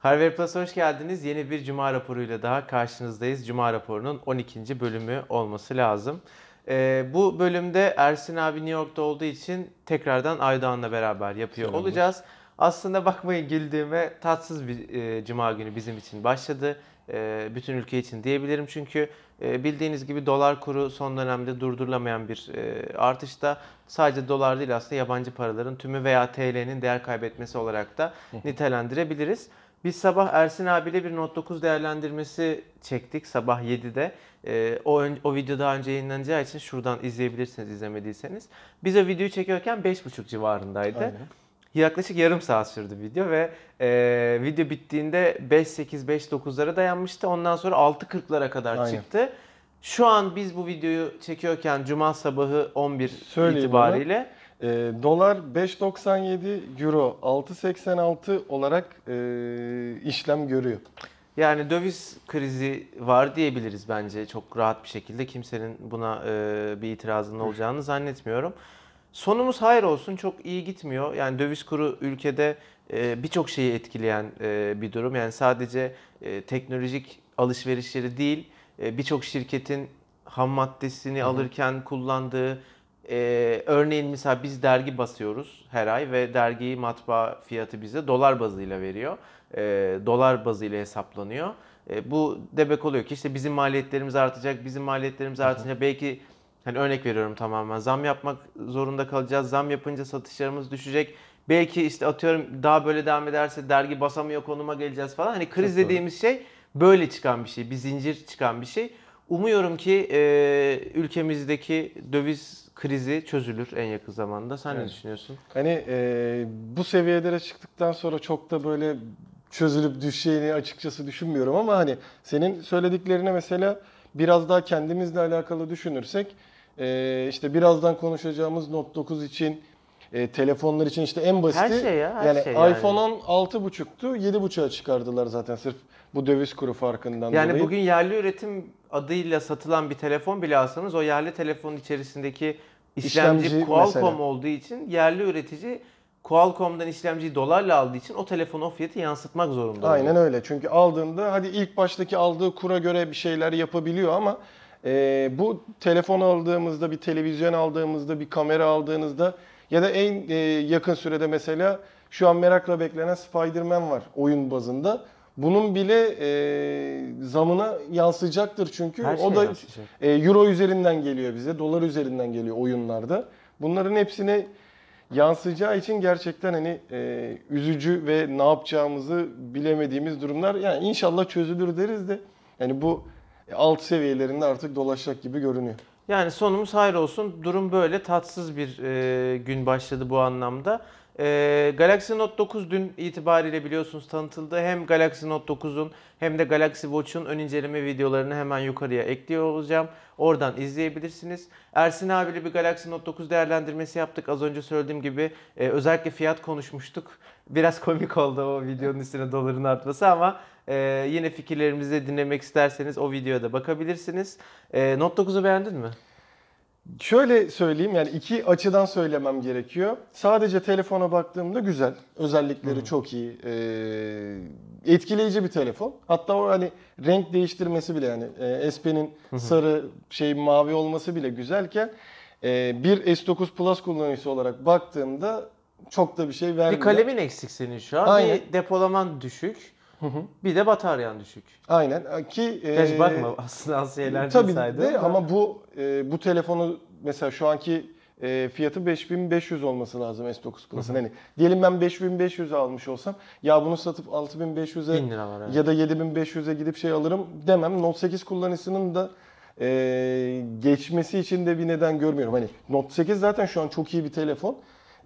Harvard Plus'a hoş geldiniz. Yeni bir Cuma raporuyla daha karşınızdayız. Cuma raporunun 12. bölümü olması lazım. Ee, bu bölümde Ersin abi New York'ta olduğu için tekrardan Aydoğan'la beraber yapıyor Selamlar. olacağız. Aslında bakmayın güldüğüme tatsız bir e, Cuma günü bizim için başladı. E, bütün ülke için diyebilirim çünkü e, bildiğiniz gibi dolar kuru son dönemde durdurulamayan bir e, artışta. Sadece dolar değil aslında yabancı paraların tümü veya TL'nin değer kaybetmesi olarak da nitelendirebiliriz. Biz sabah Ersin abiyle bir Note 9 değerlendirmesi çektik sabah 7'de. Ee, o, o video daha önce yayınlanacağı için şuradan izleyebilirsiniz izlemediyseniz. Biz o videoyu çekerken 5.30 civarındaydı. Aynen. Yaklaşık yarım saat sürdü video ve e, video bittiğinde 5.8-5.9'lara dayanmıştı. Ondan sonra 6.40'lara kadar Aynen. çıktı. Şu an biz bu videoyu çekiyorken Cuma sabahı 11 Söyleyeyim itibariyle Ee, dolar 5.97, euro 6.86 olarak e, işlem görüyor. Yani döviz krizi var diyebiliriz bence çok rahat bir şekilde. Kimsenin buna e, bir itirazının olacağını zannetmiyorum. Sonumuz hayır olsun çok iyi gitmiyor. Yani döviz kuru ülkede e, birçok şeyi etkileyen e, bir durum. Yani sadece e, teknolojik alışverişleri değil e, birçok şirketin ham maddesini alırken kullandığı e, örneğin mesela biz dergi basıyoruz her ay ve dergiyi matbaa fiyatı bize dolar bazıyla veriyor. E, dolar bazıyla hesaplanıyor. E, bu demek oluyor ki işte bizim maliyetlerimiz artacak, bizim maliyetlerimiz artınca belki hani örnek veriyorum tamamen zam yapmak zorunda kalacağız. Zam yapınca satışlarımız düşecek. Belki işte atıyorum daha böyle devam ederse dergi basamıyor konuma geleceğiz falan. Hani kriz Çok doğru. dediğimiz şey böyle çıkan bir şey, bir zincir çıkan bir şey. Umuyorum ki e, ülkemizdeki döviz krizi çözülür en yakın zamanda. Sen ne Evet. düşünüyorsun? Hani e, bu seviyelere çıktıktan sonra çok da böyle çözülüp düşeceğini açıkçası düşünmüyorum ama hani senin söylediklerine mesela biraz daha kendimizle alakalı düşünürsek e, işte birazdan konuşacağımız Note 9 için e, telefonlar için işte en basiti Her şey ya, her yani şey yani. iPhone 10 6.5'tu 7.5'a çıkardılar zaten sırf bu döviz kuru farkından Yani dolayı. bugün yerli üretim adıyla satılan bir telefon bile alsanız o yerli telefonun içerisindeki işlemci, İşlemci Qualcomm mesela. olduğu için yerli üretici Qualcomm'dan işlemciyi dolarla aldığı için o telefonu o fiyatı yansıtmak zorunda Aynen oluyor. öyle. Çünkü aldığında hadi ilk baştaki aldığı kura göre bir şeyler yapabiliyor ama e, bu telefon aldığımızda, bir televizyon aldığımızda, bir kamera aldığınızda ya da en e, yakın sürede mesela şu an merakla beklenen Spider-Man var oyun bazında. Bunun bile e, zamına yansıyacaktır çünkü Her o şey da yansıyacak. e, euro üzerinden geliyor bize, dolar üzerinden geliyor oyunlarda. Bunların hepsine yansıyacağı için gerçekten hani e, üzücü ve ne yapacağımızı bilemediğimiz durumlar. Yani inşallah çözülür deriz de yani bu alt seviyelerinde artık dolaşacak gibi görünüyor. Yani sonumuz hayır olsun. Durum böyle. Tatsız bir e, gün başladı bu anlamda. E, Galaxy Note 9 dün itibariyle biliyorsunuz tanıtıldı. Hem Galaxy Note 9'un hem de Galaxy Watch'un ön inceleme videolarını hemen yukarıya ekliyor olacağım. Oradan izleyebilirsiniz. Ersin abiyle bir Galaxy Note 9 değerlendirmesi yaptık. Az önce söylediğim gibi e, özellikle fiyat konuşmuştuk. Biraz komik oldu o videonun üstüne doların artması ama e, yine fikirlerimizi de dinlemek isterseniz o videoya da bakabilirsiniz. E, Note 9'u beğendin mi? Şöyle söyleyeyim yani iki açıdan söylemem gerekiyor. Sadece telefona baktığımda güzel. Özellikleri çok iyi. Ee, etkileyici bir telefon. Hatta o hani renk değiştirmesi bile yani e, SP'nin sarı şey mavi olması bile güzelken e, bir S9 Plus kullanıcısı olarak baktığımda çok da bir şey vermiyor. Bir kalemin eksik senin şu an. Aynen. Bir depolaman düşük. Bir de bataryan düşük. Aynen ki e, Geç bakma aslında az şeyler Tabii saydı de ama bu e, bu telefonu mesela şu anki e, fiyatı 5500 olması lazım S9 Plus'ın. Hani diyelim ben 5500'e almış olsam ya bunu satıp 6500'e 1000 lira var. Evet. ya da 7500'e gidip şey alırım demem. Note 8 kullanıcısının da e, geçmesi için de bir neden görmüyorum. Hani Note 8 zaten şu an çok iyi bir telefon.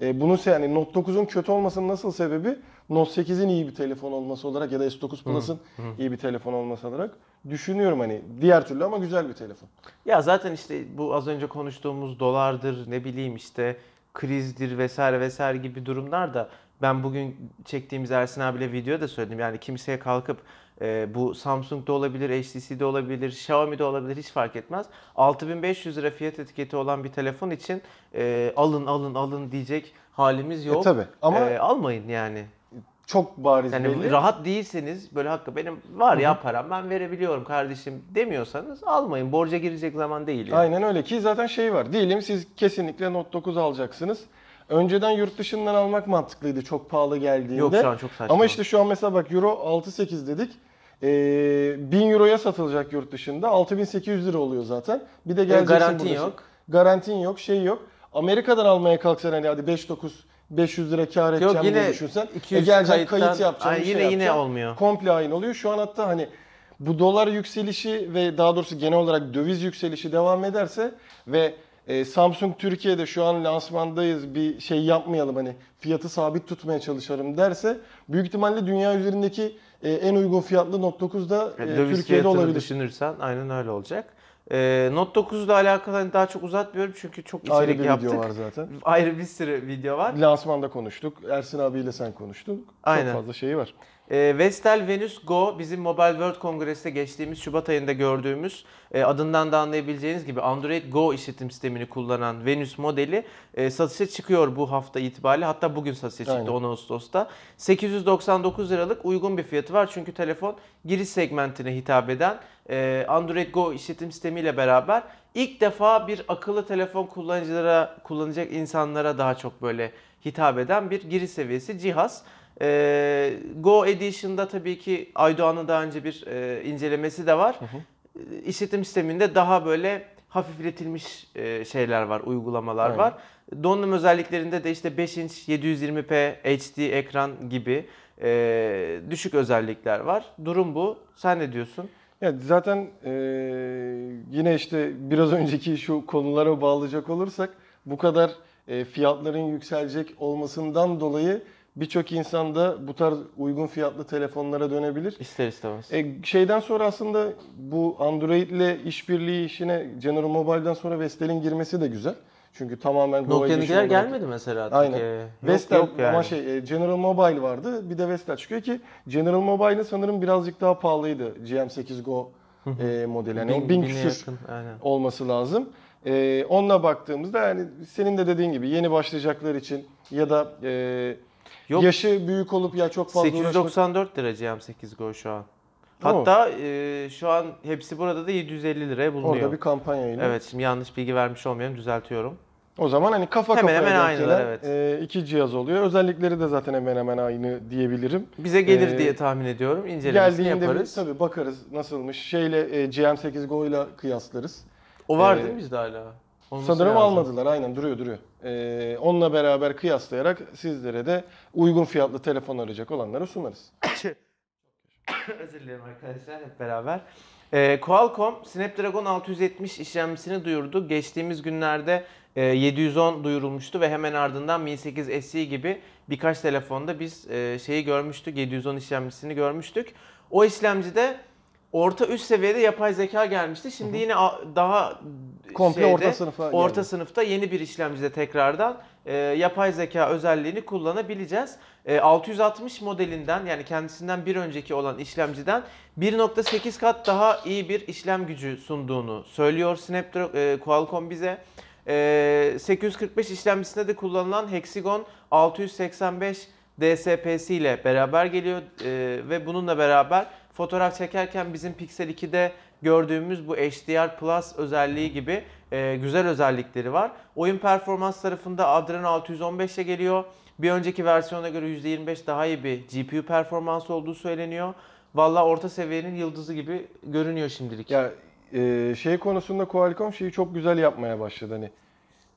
E, bunun se- yani Note 9'un kötü olmasının nasıl sebebi Note 8'in iyi bir telefon olması olarak ya da S9 Plus'ın iyi bir telefon olması olarak düşünüyorum hani diğer türlü ama güzel bir telefon. Ya zaten işte bu az önce konuştuğumuz dolardır ne bileyim işte krizdir vesaire vesaire gibi durumlar da ben bugün çektiğimiz Ersin abiyle video da söyledim. Yani kimseye kalkıp e, bu Samsung'da olabilir, HTC'de olabilir, Xiaomi'de olabilir hiç fark etmez. 6500 lira fiyat etiketi olan bir telefon için e, alın alın alın diyecek halimiz yok. E tabii ama E, almayın yani. Çok bariz Yani belli. rahat değilseniz böyle hakkı benim var ya param ben verebiliyorum kardeşim demiyorsanız almayın. Borca girecek zaman değil. Yani. Aynen öyle ki zaten şey var. Diyelim siz kesinlikle Note 9 alacaksınız. Önceden yurt dışından almak mantıklıydı çok pahalı geldiğinde. Yok şu an çok saçma. Ama işte şu an mesela bak Euro 6.8 dedik. Ee, 1000 Euro'ya satılacak yurt dışında. 6800 lira oluyor zaten. Bir de geleceksin garantin burada. yok. Garantin yok, şey yok. Amerika'dan almaya kalksan hani hadi 5-9 500 lira kar edeceğim Yok diye yine düşünsen. 200 e geleceksin kayıttan kayıt yapacaksın. Ay, bir yine şey yine yapacaksın. olmuyor. Komple aynı oluyor. Şu an hatta hani bu dolar yükselişi ve daha doğrusu genel olarak döviz yükselişi devam ederse ve e, Samsung Türkiye'de şu an lansmandayız bir şey yapmayalım hani fiyatı sabit tutmaya çalışalım derse büyük ihtimalle dünya üzerindeki e, en uygun fiyatlı Note 9 da e, Yani döviz Türkiye'de fiyatını olabilir. düşünürsen aynen öyle olacak. Ee, Note 9 ile alakalı hani daha çok uzatmıyorum çünkü çok içerik Ayrı bir yaptık. video var zaten. Ayrı bir sürü video var. Lansmanda konuştuk. Ersin abiyle sen konuştun. Aynen. Çok fazla şeyi var. Ee, Vestel Venus Go bizim Mobile World Congress'te geçtiğimiz Şubat ayında gördüğümüz e, adından da anlayabileceğiniz gibi Android Go işletim sistemini kullanan Venus modeli e, satışa çıkıyor bu hafta itibariyle. Hatta bugün satışa çıktı Aynen. 10 Ağustos'ta. 899 liralık uygun bir fiyatı var. Çünkü telefon giriş segmentine hitap eden e, Android Go işletim sistemiyle beraber ilk defa bir akıllı telefon kullanıcılara, kullanacak insanlara daha çok böyle hitap eden bir giriş seviyesi cihaz. Ee, Go Edition'da tabii ki Aydoğan'ın daha önce bir e, incelemesi de var. Ee, İşletim sisteminde daha böyle hafifletilmiş e, şeyler var, uygulamalar Aynen. var. Donanım özelliklerinde de işte 5 inç 720p HD ekran gibi e, düşük özellikler var. Durum bu. Sen ne diyorsun? Ya zaten e, yine işte biraz önceki şu konulara bağlayacak olursak bu kadar e, fiyatların yükselecek olmasından dolayı birçok insan da bu tarz uygun fiyatlı telefonlara dönebilir. İster istemez. E, şeyden sonra aslında bu Android ile işbirliği işine General Mobile'dan sonra Vestel'in girmesi de güzel. Çünkü tamamen Nokia'nınkiler gelmedi mesela. Aynen. Türkiye'ye. Yok, Vestel yok yani. ama şey e, General Mobile vardı. Bir de Vestel çıkıyor ki General Mobile'ın sanırım birazcık daha pahalıydı. GM8 Go e, modeli. Yani Bin- bin küsür yakın, aynen. olması lazım. E, onunla baktığımızda yani senin de dediğin gibi yeni başlayacaklar için ya da e, Yok. yaşı büyük olup ya çok fazla uğraşmak 894 lira GM8 Go şu an. Hatta e, şu an hepsi burada da 750 liraya bulunuyor. orada bir kampanyayla. Evet şimdi yanlış bilgi vermiş olmayayım düzeltiyorum. O zaman hani kafa Hemen kafaya hemen aynılar, gelen, evet. e, iki cihaz oluyor. Özellikleri de zaten hemen hemen aynı diyebilirim. Bize gelir Ee, diye tahmin ediyorum. İncelemesini Geldiğinde bir, yaparız. tabii bakarız nasılmış. Şeyle e, GM8 Go ile kıyaslarız. O var Ee, değil mi bizde hala? Olması Sanırım lazım. almadılar. Aynen duruyor duruyor. Ee, onunla beraber kıyaslayarak sizlere de uygun fiyatlı telefon arayacak olanlara sunarız. Özür dilerim arkadaşlar hep beraber. Ee, Qualcomm Snapdragon 670 işlemcisini duyurdu. Geçtiğimiz günlerde e, 710 duyurulmuştu ve hemen ardından Mi 8 SE gibi birkaç telefonda biz e, şeyi görmüştük. 710 işlemcisini görmüştük. O işlemcide orta üst seviyede yapay zeka gelmişti. Şimdi yine daha Komple şeyde, orta sınıfa orta geldi. sınıfta yeni bir işlemcide tekrardan e, yapay zeka özelliğini kullanabileceğiz. E, 660 modelinden yani kendisinden bir önceki olan işlemciden 1.8 kat daha iyi bir işlem gücü sunduğunu söylüyor Snapdragon e, Qualcomm bize. E, 845 işlemcisinde de kullanılan Hexagon 685 DSP'si ile beraber geliyor E, ve bununla beraber fotoğraf çekerken bizim Pixel 2'de gördüğümüz bu HDR Plus özelliği gibi e, güzel özellikleri var. Oyun performans tarafında Adreno 615'e geliyor. Bir önceki versiyona göre %25 daha iyi bir GPU performansı olduğu söyleniyor. Valla orta seviyenin yıldızı gibi görünüyor şimdilik. Ya e, şey konusunda Qualcomm şeyi çok güzel yapmaya başladı. Hani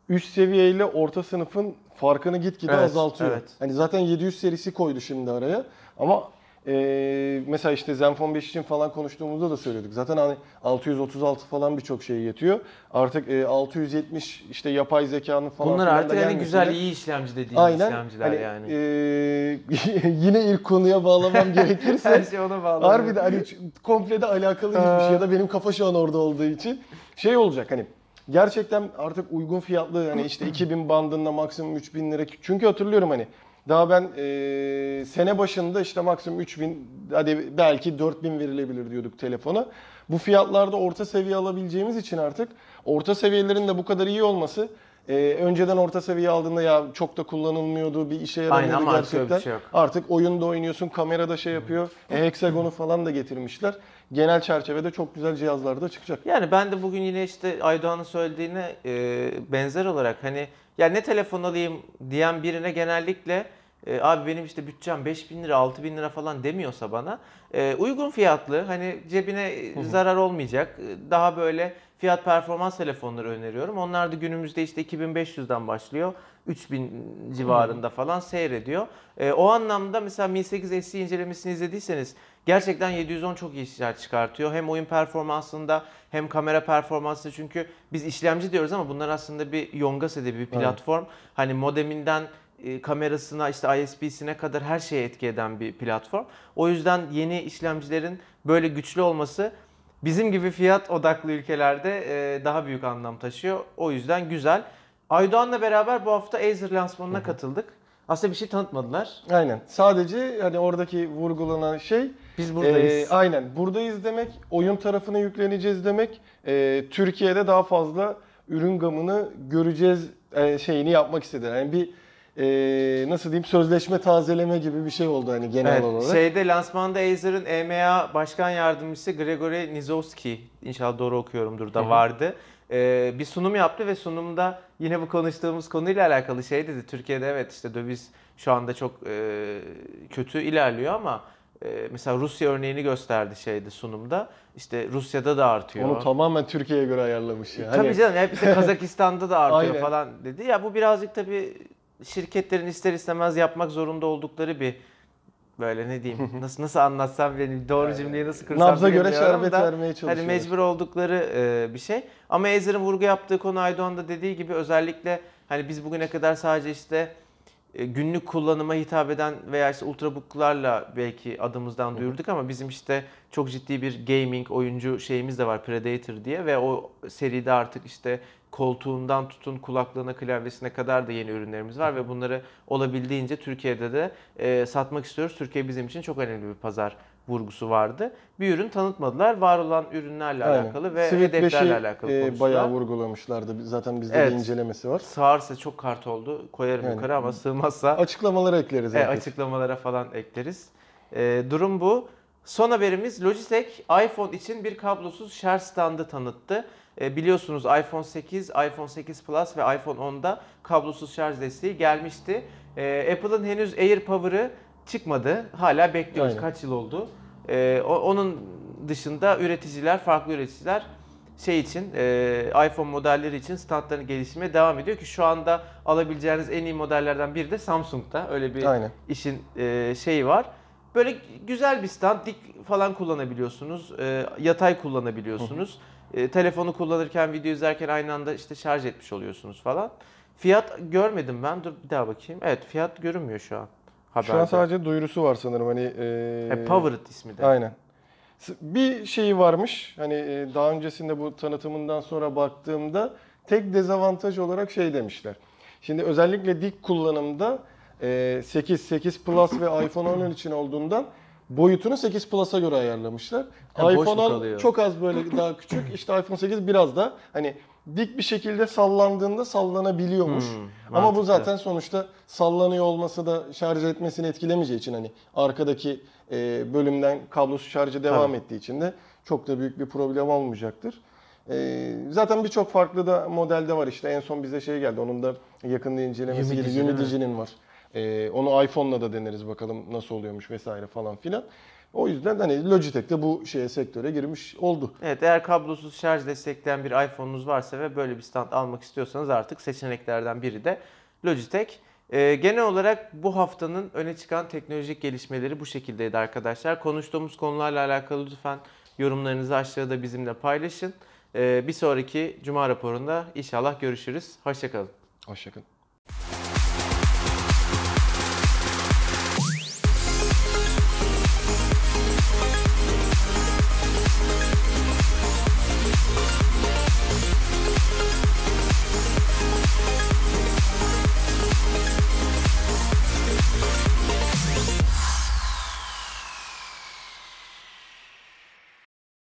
üst seviye ile orta sınıfın farkını gitgide Evet, azaltıyor. evet. Hani zaten 700 serisi koydu şimdi araya. Ama e, mesela işte Zenfone 5 için falan konuştuğumuzda da söyledik. Zaten hani 636 falan birçok şey yetiyor. Artık e, 670 işte yapay zekanın falan Bunlar filan da artık hani güzel iyi işlemci dediğimiz Aynen. işlemciler Hani, yani. e, yine ilk konuya bağlamam gerekirse Her şey ona bağlı. Harbiden hani komple de alakalı bir şey ya da benim kafa şu an orada olduğu için şey olacak hani gerçekten artık uygun fiyatlı hani işte 2000 bandında maksimum 3000 lira çünkü hatırlıyorum hani daha ben eee, sene başında işte maksimum 3000 hadi belki 4000 verilebilir diyorduk telefona. Bu fiyatlarda orta seviye alabileceğimiz için artık orta seviyelerin de bu kadar iyi olması e, önceden orta seviye aldığında ya çok da kullanılmıyordu, bir işe yaramıyordu Aynen ama artık gerçekten. şey. Artık oyunda oynuyorsun, kamerada şey yapıyor. E, hexagonu falan da getirmişler. Genel çerçevede çok güzel cihazlar da çıkacak. Yani ben de bugün yine işte Aydoğan'ın söylediğine e, benzer olarak hani ya ne telefon alayım diyen birine genellikle e, abi benim işte bütçem 5000 lira 6000 lira falan demiyorsa bana e, uygun fiyatlı hani cebine e, zarar olmayacak e, daha böyle fiyat performans telefonları öneriyorum. Onlar da günümüzde işte 2500'den başlıyor. 3000 civarında falan seyrediyor. E, o anlamda mesela Mi 8 SE incelemesini izlediyseniz gerçekten 710 çok iyi işler çıkartıyor. Hem oyun performansında hem kamera performansında çünkü biz işlemci diyoruz ama bunlar aslında bir Yonga sebebi bir platform. Hani modeminden e, kamerasına işte ISP'sine kadar her şeye etki eden bir platform. O yüzden yeni işlemcilerin böyle güçlü olması bizim gibi fiyat odaklı ülkelerde e, daha büyük anlam taşıyor. O yüzden güzel. Aydoğan'la beraber bu hafta Acer lansmanına katıldık. Aslında bir şey tanıtmadılar. Aynen. Sadece hani oradaki vurgulanan şey Biz buradayız. e, aynen. Buradayız demek, oyun tarafına yükleneceğiz demek. e, Türkiye'de daha fazla ürün gamını göreceğiz e, şeyini yapmak istediler. Yani bir e, nasıl diyeyim sözleşme tazeleme gibi bir şey oldu hani genel Evet, olarak. şeyde lansmanda Acer'ın EMEA Başkan Yardımcısı Gregory Nizowski, inşallah doğru okuyorumdur da vardı. Ee, bir sunum yaptı ve sunumda yine bu konuştuğumuz konuyla alakalı şey dedi. Türkiye'de evet işte döviz şu anda çok e, kötü ilerliyor ama e, mesela Rusya örneğini gösterdi şeyde sunumda. İşte Rusya'da da artıyor. Onu tamamen Türkiye'ye göre ayarlamış ya. Tabii Hani- canım hep işte Kazakistan'da da artıyor falan dedi. Ya bu birazcık tabii şirketlerin ister istemez yapmak zorunda oldukları bir böyle ne diyeyim nasıl nasıl anlatsam benim doğru cümleyi nasıl kursam Nabza göre şerbet da, vermeye Hani çalışıyorlar. mecbur oldukları e, bir şey. Ama Ezer'in vurgu yaptığı konu Aydoğan da dediği gibi özellikle hani biz bugüne kadar sadece işte günlük kullanıma hitap eden veya işte ultrabooklarla belki adımızdan duyurduk ama bizim işte çok ciddi bir gaming oyuncu şeyimiz de var Predator diye ve o seride artık işte koltuğundan tutun kulaklığına klavyesine kadar da yeni ürünlerimiz var ve bunları olabildiğince Türkiye'de de e, satmak istiyoruz. Türkiye bizim için çok önemli bir pazar vurgusu vardı. Bir ürün tanıtmadılar. Var olan ürünlerle Aynen. alakalı ve Sweet hedeflerle 5'i, alakalı e, konuştular. bayağı vurgulamışlardı. Zaten bizde Evet. de incelemesi var. Sığarsa çok kart oldu. Koyarım Yani. yukarı ama sığmazsa Açıklamaları ekleriz. e, açıklamalara falan ekleriz. E, durum bu. Son haberimiz Logitech iPhone için bir kablosuz şarj standı tanıttı. E, biliyorsunuz iPhone 8, iPhone 8 Plus ve iPhone 10'da kablosuz şarj desteği gelmişti. E, Apple'ın henüz AirPower'ı çıkmadı. Hala bekliyoruz. Aynen. Kaç yıl oldu? E, o- onun dışında üreticiler, farklı üreticiler şey için e, iPhone modelleri için standlarını geliştirmeye devam ediyor ki şu anda alabileceğiniz en iyi modellerden biri de Samsung'da. Öyle bir Aynen. işin e, şeyi var. Böyle güzel bir stand, dik falan kullanabiliyorsunuz, e, yatay kullanabiliyorsunuz. E, telefonu kullanırken, video izlerken aynı anda işte şarj etmiş oluyorsunuz falan. Fiyat görmedim ben. Dur bir daha bakayım. Evet, fiyat görünmüyor şu an. Haberde. Şu an sadece duyurusu var sanırım. Hani e, He, Powered ismi de. Aynen. Bir şeyi varmış. Hani e, daha öncesinde bu tanıtımından sonra baktığımda tek dezavantaj olarak şey demişler. Şimdi özellikle dik kullanımda e, 8, 8 Plus ve iPhone 10 için olduğundan boyutunu 8 Plus'a göre ayarlamışlar. Ha, iPhone 10 kalıyor? çok az böyle daha küçük. İşte iPhone 8 biraz da hani dik bir şekilde sallandığında sallanabiliyormuş. Hmm, Ama bu zaten sonuçta sallanıyor olması da şarj etmesini etkilemeyeceği için hani arkadaki e, bölümden kablosuz şarjı devam Tabii. ettiği için de çok da büyük bir problem olmayacaktır. E, zaten birçok farklı da modelde var işte en son bize şey geldi onun da yakında incelemesi geldi. mi? Humidigi'nin var. E, onu iPhone'la da deneriz bakalım nasıl oluyormuş vesaire falan filan. O yüzden hani Logitech de bu şeye sektöre girmiş oldu. Evet eğer kablosuz şarj destekleyen bir iPhone'unuz varsa ve böyle bir stand almak istiyorsanız artık seçeneklerden biri de Logitech. Ee, genel olarak bu haftanın öne çıkan teknolojik gelişmeleri bu şekildeydi arkadaşlar. Konuştuğumuz konularla alakalı lütfen yorumlarınızı aşağıda bizimle paylaşın. Ee, bir sonraki Cuma raporunda inşallah görüşürüz. Hoşçakalın. Hoşçakalın.